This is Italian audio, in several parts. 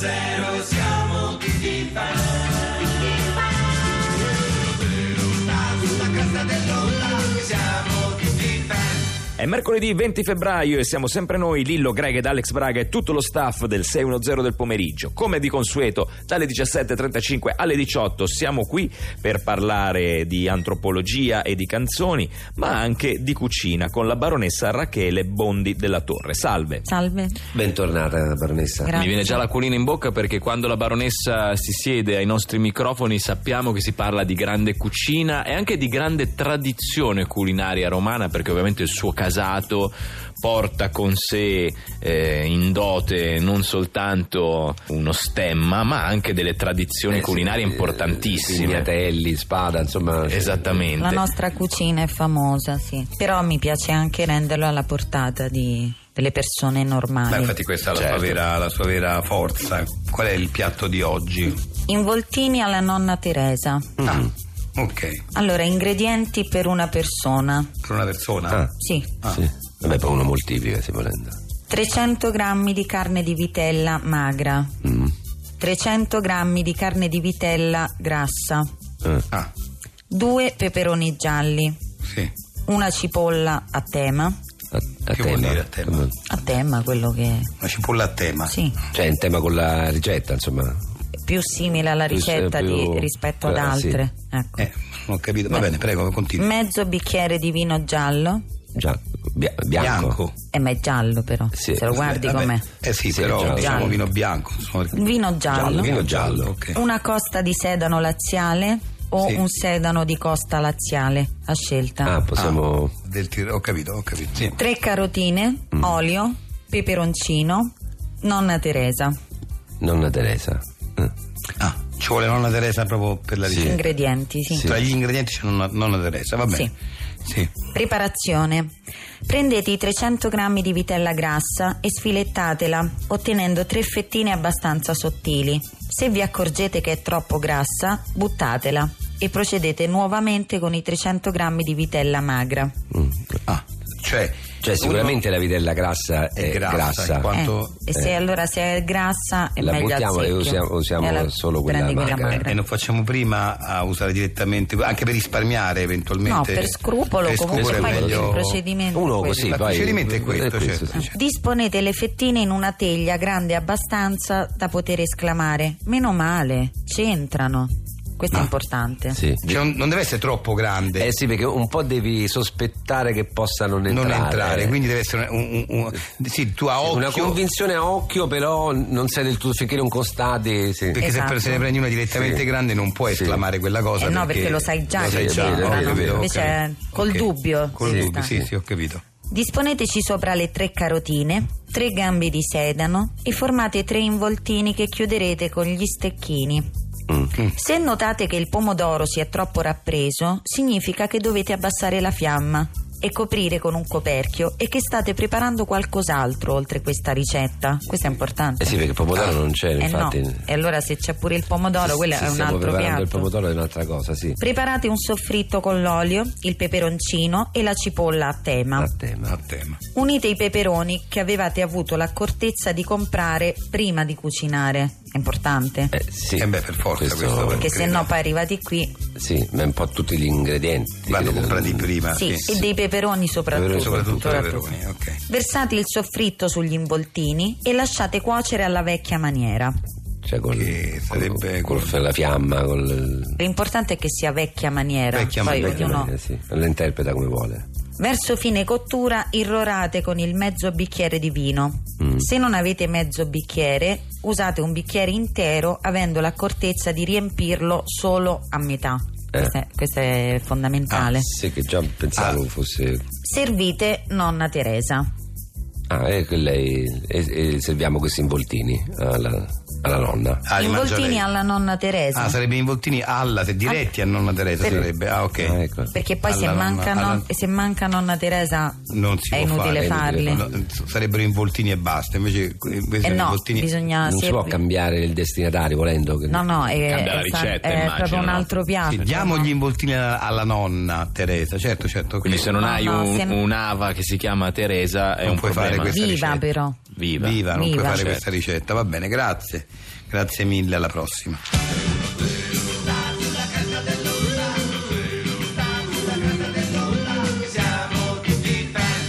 Zeros. È mercoledì 20 febbraio e siamo sempre noi, Lillo, Greg ed Alex Braga e tutto lo staff del 610 del pomeriggio. Come di consueto, dalle 17.35 alle 18 siamo qui per parlare di antropologia e di canzoni, ma anche di cucina con la baronessa Rachele Bondi della Torre. Salve. Salve. Bentornata, baronessa. Grazie. Mi viene già l'acquolina in bocca perché quando la baronessa si siede ai nostri microfoni sappiamo che si parla di grande cucina e anche di grande tradizione culinaria romana perché ovviamente il suo casato porta con sé eh, in dote non soltanto uno stemma ma anche delle tradizioni Eh sì, culinarie eh, importantissime. Pignatelli, spada, insomma. Esattamente. La nostra cucina è famosa, sì. Però mi piace anche renderlo alla portata di- delle persone normali. Beh, infatti questa è la, Certo. sua vera, la sua vera forza. Qual è il piatto di oggi? Involtini alla nonna Teresa. Ah, ok. Allora, ingredienti per una persona. Per una persona? Ah. Sì. Ah. Sì. Vabbè, poi uno moltiplica, si volendo. 300 grammi di carne di vitella magra. Mm. 300 grammi di carne di vitella grassa. Eh. Ah, 2 peperoni gialli. sì. Una cipolla a tema. A, a Che vuol tema. dire a tema? A tema, quello che... Una cipolla a tema. Sì. Cioè, in tema con la ricetta, insomma. Più simile alla ricetta più- di- rispetto ad eh, sì. altre. Ecco. Eh, non ho capito. Va bene, prego, continui. Mezzo bicchiere di vino giallo. Già, bia- bianco. Bianco. Eh, ma è giallo però, Sì. se lo guardi Vabbè, com'è. Eh sì, Sì, però giallo. diciamo Giallo. vino bianco. insomma, Vino giallo. Giallo, vino giallo. ok. Una costa di sedano laziale o Sì. un sedano di costa laziale a scelta. Ah, possiamo. Ah, del tir- ho capito, ho capito. Sì. Tre carotine, Mm. olio, peperoncino, nonna Teresa. Nonna Teresa. Ci vuole nonna Teresa proprio per la ricetta. Ingredienti, sì. Sì. Tra gli ingredienti c'è nonna, nonna Teresa, va bene. Sì. Preparazione. Prendete i 300 grammi di vitella grassa e sfilettatela, ottenendo tre fettine abbastanza sottili. Se vi accorgete che è troppo grassa, buttatela e procedete nuovamente con i 300 grammi di vitella magra. Mm. Cioè, Cioè, sicuramente la vitella grassa è, È grassa, grassa. quanto- Eh, e se allora se è grassa è La meglio buttiamo e secchio. usiamo- usiamo E la- solo quella magra. magra. E non facciamo prima a usare direttamente, anche per risparmiare eventualmente. No, per scrupolo, Per comunque scrupolo è poi meglio- il procedimento è Uno così, Il poi. procedimento è questo, è certo. sì. Disponete le fettine in una teglia grande abbastanza da poter esclamare: Meno male, c'entrano. Questo è importante. Sì. Cioè, non deve essere troppo grande. Eh sì, perché un po' devi sospettare che possa non entrare. non entrare, quindi deve essere un, un- un- sì, tu a occhio Una convinzione a occhio, però non sei del tutto finché non constati. Sì. perché se Esatto. per- se ne prendi una direttamente Sì. grande non puoi Sì. esclamare quella cosa. Eh no, perché lo sai già lo che sai già, c'entra, no? Invece col dubbio Col dubbio, sì, sì, ho capito. Disponeteci sopra le tre carotine, tre gambe di sedano e formate tre involtini che chiuderete con gli stecchini. Mm. Se notate che il pomodoro si è troppo rappreso, significa che dovete abbassare la fiamma e coprire con un coperchio e che state preparando qualcos'altro oltre questa ricetta. Questo è importante. Eh sì, perché il pomodoro non c'è, Eh infatti. no, e allora se c'è pure il pomodoro, quello è un altro piatto. il pomodoro è un'altra cosa, sì. Preparate un soffritto con l'olio, il peperoncino e la cipolla a tema. A tema. A tema. Unite i peperoni che avevate avuto l'accortezza di comprare prima di cucinare. È importante. Eh sì. Eh beh, per forza questo, Perché se no poi arrivati qui. Sì, ma un po' tutti gli ingredienti. Vanno comprati prima. Sì, sì. e dei peperoni soprattutto. Soprattutto i peperoni, ok. Versate il soffritto sugli involtini e lasciate cuocere alla vecchia maniera. Cioè, col, Che sarebbe col, col- la fiamma, col. L'importante è che sia vecchia maniera. Vecchia poi maniera, vecchia ognuno- maniera, sì. La interpreta come vuole. Verso fine cottura irrorate con il mezzo bicchiere di vino. Mm. Se non avete mezzo bicchiere, usate un bicchiere intero avendo l'accortezza di riempirlo solo a metà. Questo, è, questo è fondamentale. Sì, che già pensavo Ah. fosse. Servite nonna Teresa. Ah, e che lei. E, e serviamo questi involtini alla, alla nonna. Ah, Involtini alla nonna Teresa. Ah, sarebbe involtini alla, se diretti a nonna Teresa per- sarebbe. Ah, ok. Ah, ecco. Perché poi se nonna- manca, non- alla- se manca nonna Teresa Non si è può inutile fare. farli. No, sarebbero involtini e basta. Invece, invece Eh no, involtini- bisogna non si può cambiare il destinatario volendo. che- No, no, è, Cambia la ricetta, è immagino, proprio un altro piatto. Sì, diamo no? gli involtini alla, alla nonna Teresa, certo, certo. Quindi se non No, hai no, un- se- un'ava che si chiama Teresa è Non un puoi fare questa Viva ricetta. però. Viva. Viva, non Viva. puoi fare Certo. questa ricetta. Va bene, grazie. Grazie mille, alla prossima.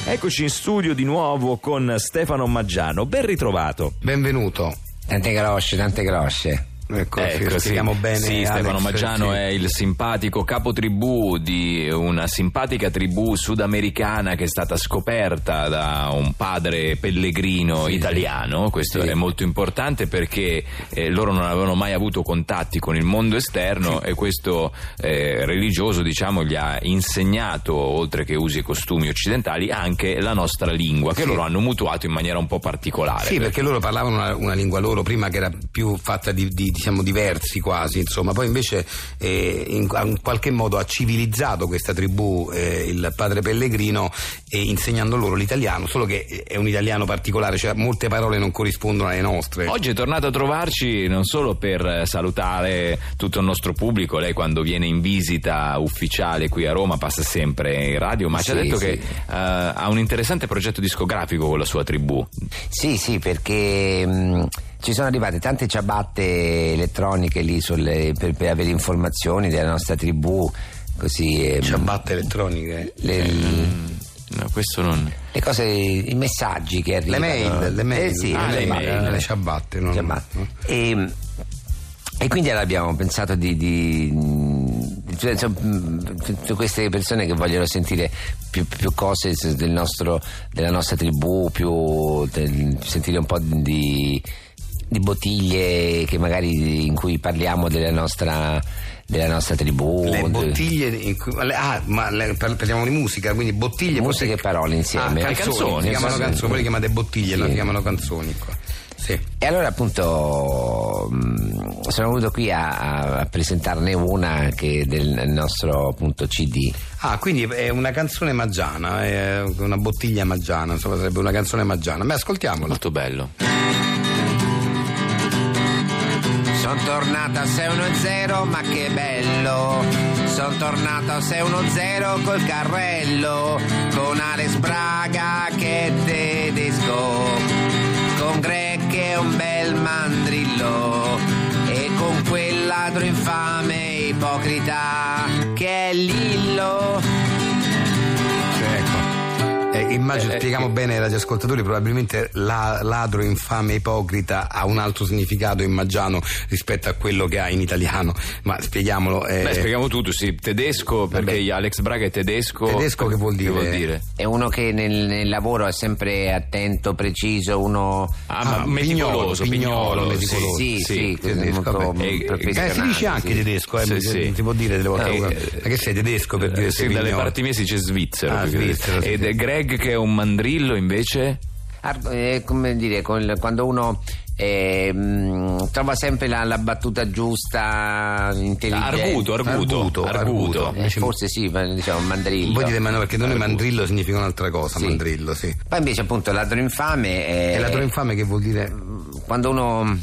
Eccoci in studio di nuovo con Stefano Maggiano. Ben ritrovato. Benvenuto. Tante grosce, tante grosce. Ecco, Ecco, sì, sì. spieghiamo bene. Sì, Stefano Alex, Maggiano sì. è il simpatico capotribù di una simpatica tribù sudamericana che è stata scoperta da un padre pellegrino italiano. Questo Sì. è molto importante perché eh, loro non avevano mai avuto contatti con il mondo esterno e questo eh, religioso, diciamo, gli ha insegnato, oltre che usi e costumi occidentali, anche la nostra lingua, che Sì. loro hanno mutuato in maniera un po' particolare. Sì, perché loro parlavano una, una lingua loro prima che era più fatta di, di, diciamo diversi quasi, insomma, poi invece eh, in, in qualche modo ha civilizzato questa tribù eh, il padre Pellegrino eh, insegnando loro l'italiano, solo che è un italiano particolare, cioè molte parole non corrispondono alle nostre. Oggi è tornato a trovarci non solo per salutare tutto il nostro pubblico, lei quando viene in visita ufficiale qui a Roma passa sempre in radio, ma ci ha Sì, detto sì. che eh, ha un interessante progetto discografico con la sua tribù. Sì, sì, perché mh, ci sono arrivate tante ciabatte elettroniche lì sulle- per, per avere informazioni della nostra tribù, così... ehm, Ciabatte elettroniche. le, No, questo non... le cose, i messaggi che Le arrivano. mail, le mail, Eh sì, Ah, le le ciabatte. mail. le ciabatte, no? Ciabatte. no? E, e quindi allora abbiamo pensato di, di- cioè, queste persone che vogliono sentire più, più cose del nostro- della nostra tribù, più del- sentire un po' di, di bottiglie che magari in cui parliamo della nostra, della nostra tribù. Le bottiglie in cui- le- ah, ma le- par- parliamo di musica, quindi bottiglie Musica e parole insieme. Ah, Le canzoni, canzoni, si chiamano sì. canzoni, voi le chiamate bottiglie, Sì. si chiamano canzoni qua. Sì. E allora appunto mh, sono venuto qui a, a presentarne una che del nostro appunto CD. Ah, quindi è una canzone maggiana, è una bottiglia maggiana, insomma sarebbe una canzone maggiana. Beh, ascoltiamola. Molto bello. Sono tornato a 610 ma che bello. Sono tornato a 610 col carrello Con Alex Braga che è tedesco Con Greg che è un bel mandrillo E con quel ladro infame ipocrita Che è Lillo immagino, Eh, eh, spieghiamo eh. bene ai radioascoltatori, probabilmente la- ladro, infame, ipocrita ha un altro significato in maggiano rispetto a quello che ha in italiano, ma spieghiamolo. eh, Beh, spieghiamo tutto, sì, tedesco, perché Vabbè. Alex Braga è tedesco. Tedesco che vuol Che dire? vuol dire? È uno che nel, nel lavoro è sempre attento, preciso, uno... Ah, ma Ah, meticoloso, pignolo, pignolo, meticoloso. sì, Sì, sì. sì, tedesco, molto. Eh, eh, Eh, si dice anche sì. tedesco, eh, Sì, sì. si può dire delle volte. Eh, ma eh, che sei tedesco per dire Eh, sì, dalle parti mie si dice svizzero. Ah, svizzero, Ed è Greg che è un mandrillo invece? Eh, come dire, con- quando uno eh, mh, trova sempre la, la battuta giusta, intelligente. Arguto, arguto, Arguto, arguto. arguto. Eh, forse sì, ma diciamo mandrillo. Voi dite ma no, perché da noi mandrillo significa un'altra cosa, Sì. mandrillo, sì. Poi invece appunto ladro infame è, E ladro infame che vuol dire? quando uno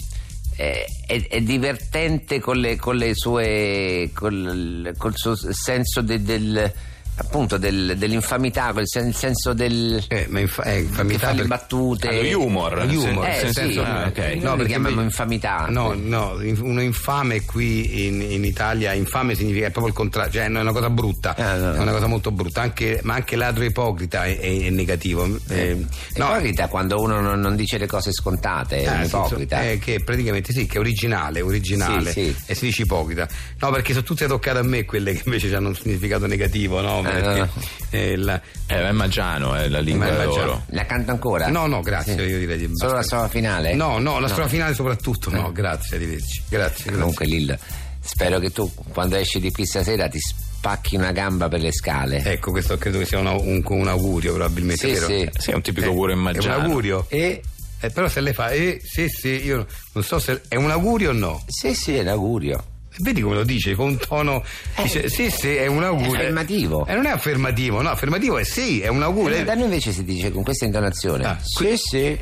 eh, è, è divertente con le, con le sue col, col suo senso de- del appunto del- dell'infamità, col sen- senso del Eh, ma infa- eh, infamità perché- battute Ah, lo humor. Lo humor, Eh, nel sì, senso- ah, ok. Noi No, le perché chiamiamo infamità No, no, uno infame qui in, in Italia, infame significa è proprio il contrario, cioè è una cosa brutta, Eh, no, no. è una cosa molto brutta, anche- ma anche ladro ipocrita è, è- è negativo. Eh, no, Ipocrita quando uno non, non dice le cose scontate, è Ah, un sì, ipocrita. so- eh, che praticamente sì, che è originale, originale Sì, sì. e si dice ipocrita. No, perché sono tutte toccate a me quelle che invece hanno un significato negativo, no? Perché, no. eh, la- Eh, è Maggiano, è la lingua è Maggiano. loro. La canto ancora? No, no, grazie, Sì. io direi di Solo la strofa finale? No, no, la strofa finale soprattutto, no, grazie, arrivederci. Grazie, grazie. Comunque Lillo, spero che tu quando esci di qui stasera ti spacchi una gamba per le scale. Ecco, questo credo che sia un, un- un augurio probabilmente, Sì, vero? sì. Sì, è un tipico Eh, augurio in È Maggiano. un augurio? E, eh, però se lei fa, eh, sì, sì, io non so se è un augurio o no. Sì, sì, è l'augurio. Vedi come lo dice, con un tono. Dice, sì, sì, è un augurio. È affermativo. Eh, non è affermativo, no, affermativo è sì, è un augurio. Da noi invece si dice con questa intonazione. Ah, sì, qui- sì.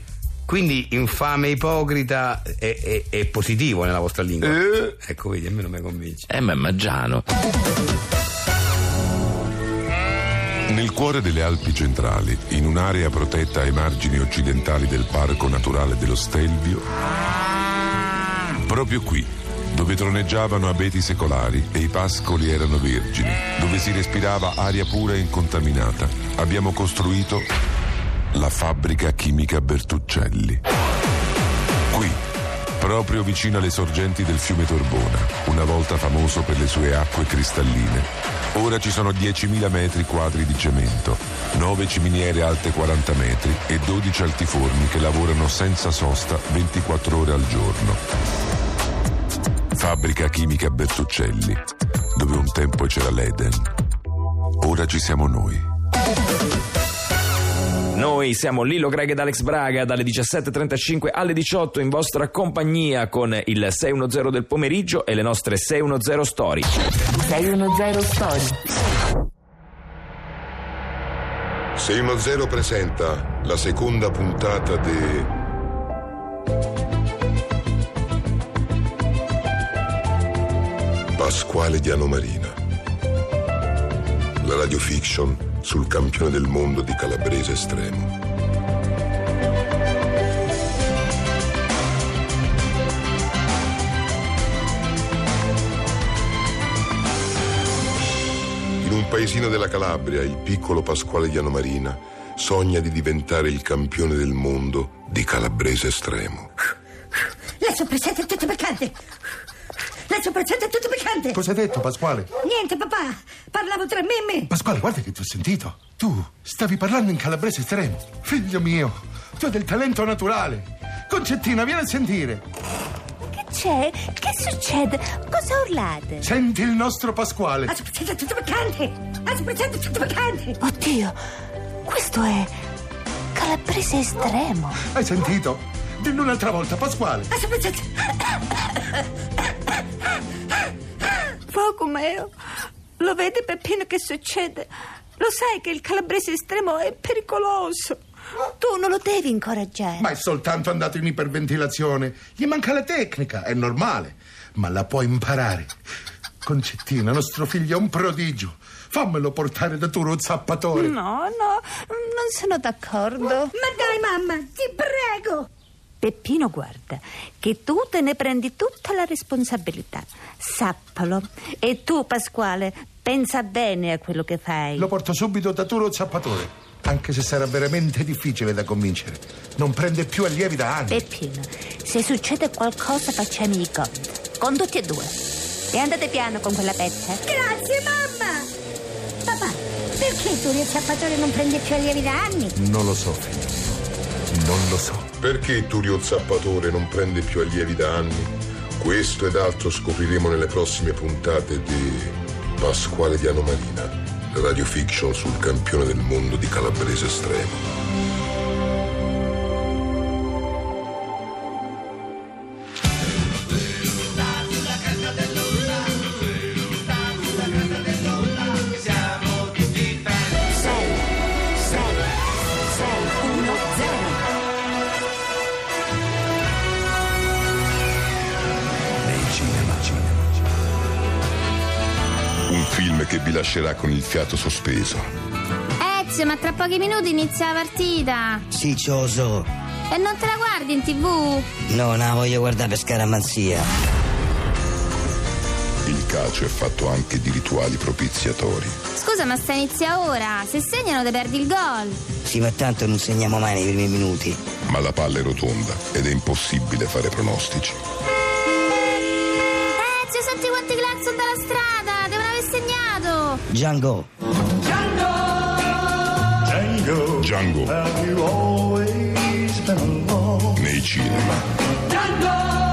Quindi infame ipocrita è, è- è positivo nella vostra lingua. Ecco, vedi, almeno mi convince. Eh, ma è Maggiano. Nel cuore delle Alpi centrali, in un'area protetta ai margini occidentali del Parco Naturale dello Stelvio, proprio qui, dove troneggiavano abeti secolari e i pascoli erano vergini, dove si respirava aria pura e incontaminata, abbiamo costruito la fabbrica chimica Bertuccelli. Qui, proprio vicino alle sorgenti del fiume Torbona, una volta famoso per le sue acque cristalline. Ora ci sono 10.000 metri quadri di cemento, 9 ciminiere alte 40 metri e 12 altiforni che lavorano senza sosta 24 ore al giorno. Fabbrica chimica Bertuccelli, dove un tempo c'era l'Eden. Ora ci siamo noi. Noi siamo Lillo Greg ed Alex Braga dalle 17.35 alle 18 in vostra compagnia con il 610 del pomeriggio e le nostre 610 story. 610 Story. 610 presenta la seconda puntata di Pasquale Diano Marina. La radiofiction sul campione del mondo di calabrese estremo. In un paesino della Calabria, il piccolo Pasquale Diano Marina sogna di diventare il campione del mondo di calabrese estremo. Sorpresetta è tutto piccante. La sorpresetta è tutto piccante. Cosa hai detto, Pasquale? Niente, papà. Parlavo tra me e me. Pasquale, guarda che ti ho sentito. Tu stavi parlando in calabrese estremo. Figlio mio, tu hai del talento naturale. Concettina, vieni a sentire. Che c'è? Che succede? Cosa urlate? Senti il nostro Pasquale. La sorpresetta è tutto piccante. La sorpresetta è tutto piccante. Oddio, questo è calabrese estremo. Hai sentito? Dillo un'altra volta, Pasquale. La sorpresetta. Poco mio. Lo vede Peppino che succede? Lo sai che il calabrese estremo è pericoloso. Tu non lo devi incoraggiare. Ma è soltanto andato in iperventilazione. Gli manca la tecnica, è normale. Ma la può imparare. Concettina, nostro figlio è un prodigio. Fammelo portare da Turo Zappatore. No, no, non sono d'accordo. Ma dai, mamma, ti prego. Peppino, guarda, che tu te ne prendi tutta la responsabilità. Sappalo. E tu, Pasquale, pensa bene a quello che fai. Lo porto subito da Turo Zappatore. Anche se sarà veramente difficile da convincere. Non prende più allievi da anni. Peppino, se succede qualcosa facciamo i conti. Con tutti e due. E andate piano con quella pezza. Grazie, mamma. Papà, perché Turio Zappatore non prende più allievi da anni? Non lo so, figlio. Non lo so. Perché Turio Zappatore non prende più allievi da anni? Questo ed altro scopriremo nelle prossime puntate di Pasquale Diano Marina, la radiofiction sul campione del mondo di calabrese estremo. Film che vi lascerà con il fiato sospeso. Ezio, ma tra pochi minuti inizia la partita. Sì, ce lo so. E non te la guardi in tv? No, no, voglio guardare per scaramanzia. Il calcio è fatto anche di rituali propiziatori. Scusa, ma sta inizia ora. Se segnano te perdi il gol. Sì, ma tanto non segniamo mai nei primi minuti. Ma la palla è rotonda ed è impossibile fare pronostici. Ezio, senti quanti clacson dalla strada. Django. Django. Django. Django. Django. Nei cinema. Django.